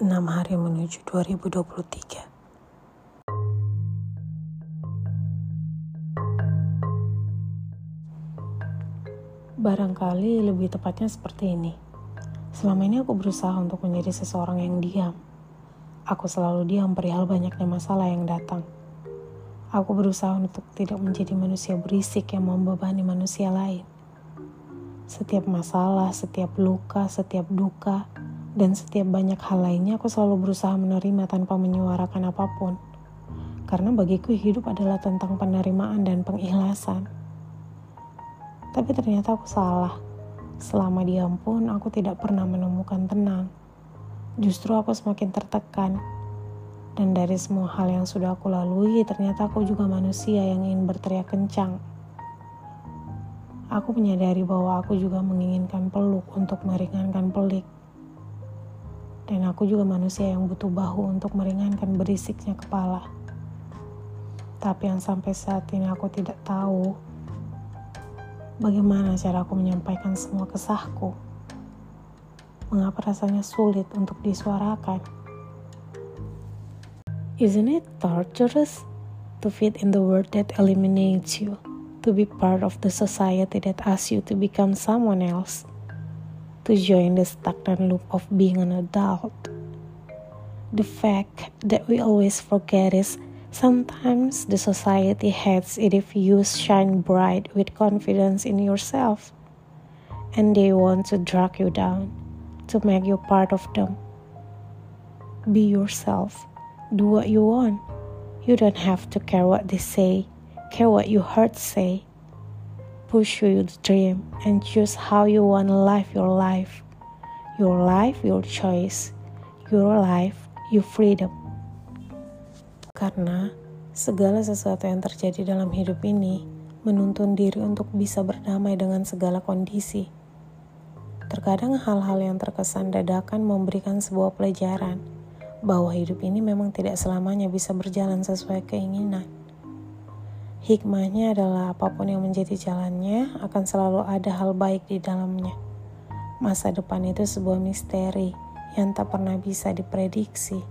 6 hari menuju 2023. Barangkali lebih tepatnya seperti ini. Selama ini aku berusaha untuk menjadi seseorang yang diam. Aku selalu diam perihal banyaknya masalah yang datang. Aku berusaha untuk tidak menjadi manusia berisik yang membebani manusia lain. Setiap masalah, setiap luka, setiap duka, dan setiap banyak hal lainnya aku selalu berusaha menerima tanpa menyuarakan apa pun. Karena bagiku hidup adalah tentang penerimaan dan pengikhlasan. Tapi ternyata aku salah. Selama diam pun aku tidak pernah menemukan tenang. Justru aku semakin tertekan. Dan dari semua hal yang sudah aku lalui, ternyata aku juga manusia yang ingin berteriak kencang. Aku menyadari bahwa aku juga menginginkan peluk untuk meringankan pelik dan aku juga manusia yang butuh bahu untuk meringankan berisiknya kepala. Tapi yang sampai saat ini aku tidak tahu bagaimana cara aku menyampaikan semua kesahku. Mengapa rasanya sulit untuk disuarakan? Isn't it torturous to fit in the world that eliminates you, to be part of the society that asks you to become someone else? To join the stagnant loop of being an adult. The fact that we always forget is sometimes the society hates it if you shine bright with confidence in yourself. And they want to drag you down to make you part of them. Be yourself. Do what you want. You don't have to care what they say, care what you heard say push you to dream and choose how you want to live your life. Your life, your choice. Your life, your freedom. Karena segala sesuatu yang terjadi dalam hidup ini menuntun diri untuk bisa berdamai dengan segala kondisi. Terkadang hal-hal yang terkesan dadakan memberikan sebuah pelajaran bahwa hidup ini memang tidak selamanya bisa berjalan sesuai keinginan. Hikmahnya adalah apa pun yang menjadi jalannya akan selalu ada hal baik di dalamnya. Masa depan itu sebuah misteri yang tak pernah bisa diprediksi.